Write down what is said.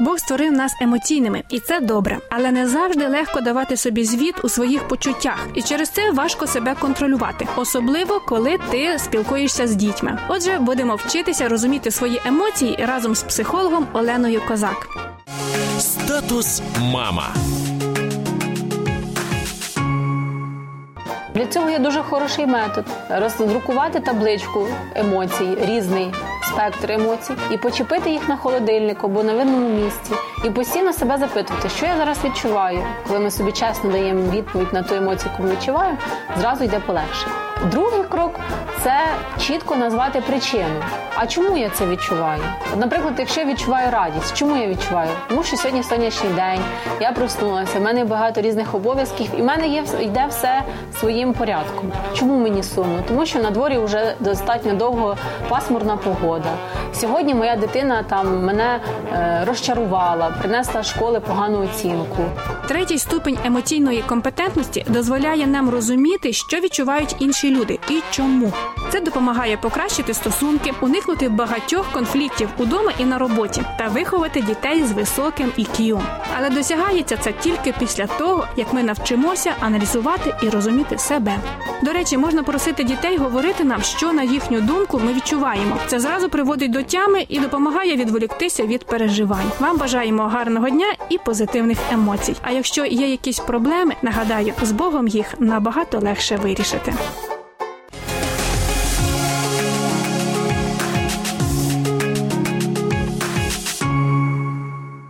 Бог створив нас емоційними, і це добре, але не завжди легко давати собі звіт у своїх почуттях, і через це важко себе контролювати, особливо коли ти спілкуєшся з дітьми. Отже, будемо вчитися розуміти свої емоції разом з психологом Оленою Козак. Статус мама. Для цього є дуже хороший метод роздрукувати табличку емоцій, різний спектр емоцій, і почепити їх на холодильник або на видному місці, і постійно себе запитувати, що я зараз відчуваю. Коли ми собі чесно даємо відповідь на ту емоцію, яку ми відчуваємо, зразу йде полегше. Другий крок це чітко назвати причину. А чому я це відчуваю? Наприклад, якщо я відчуваю радість, чому я відчуваю? Тому що сьогодні сонячний день, я проснулася, в мене багато різних обов'язків, і в мене є йде все своїм порядком. Чому мені сумно? Тому що на дворі вже достатньо довго пасмурна погода. Сьогодні моя дитина там мене е, розчарувала, принесла школи погану оцінку. Третій ступень емоційної компетентності дозволяє нам розуміти, що відчувають інші люди і чому. Це допомагає покращити стосунки, уникнути багатьох конфліктів удома і на роботі та виховати дітей з високим IQ. Але досягається це тільки після того, як ми навчимося аналізувати і розуміти себе. До речі, можна просити дітей говорити нам, що на їхню думку ми відчуваємо. Це зразу приводить до тями і допомагає відволіктися від переживань. Вам бажаємо гарного дня і позитивних емоцій. А якщо є якісь проблеми, нагадаю, з Богом їх набагато легше вирішити.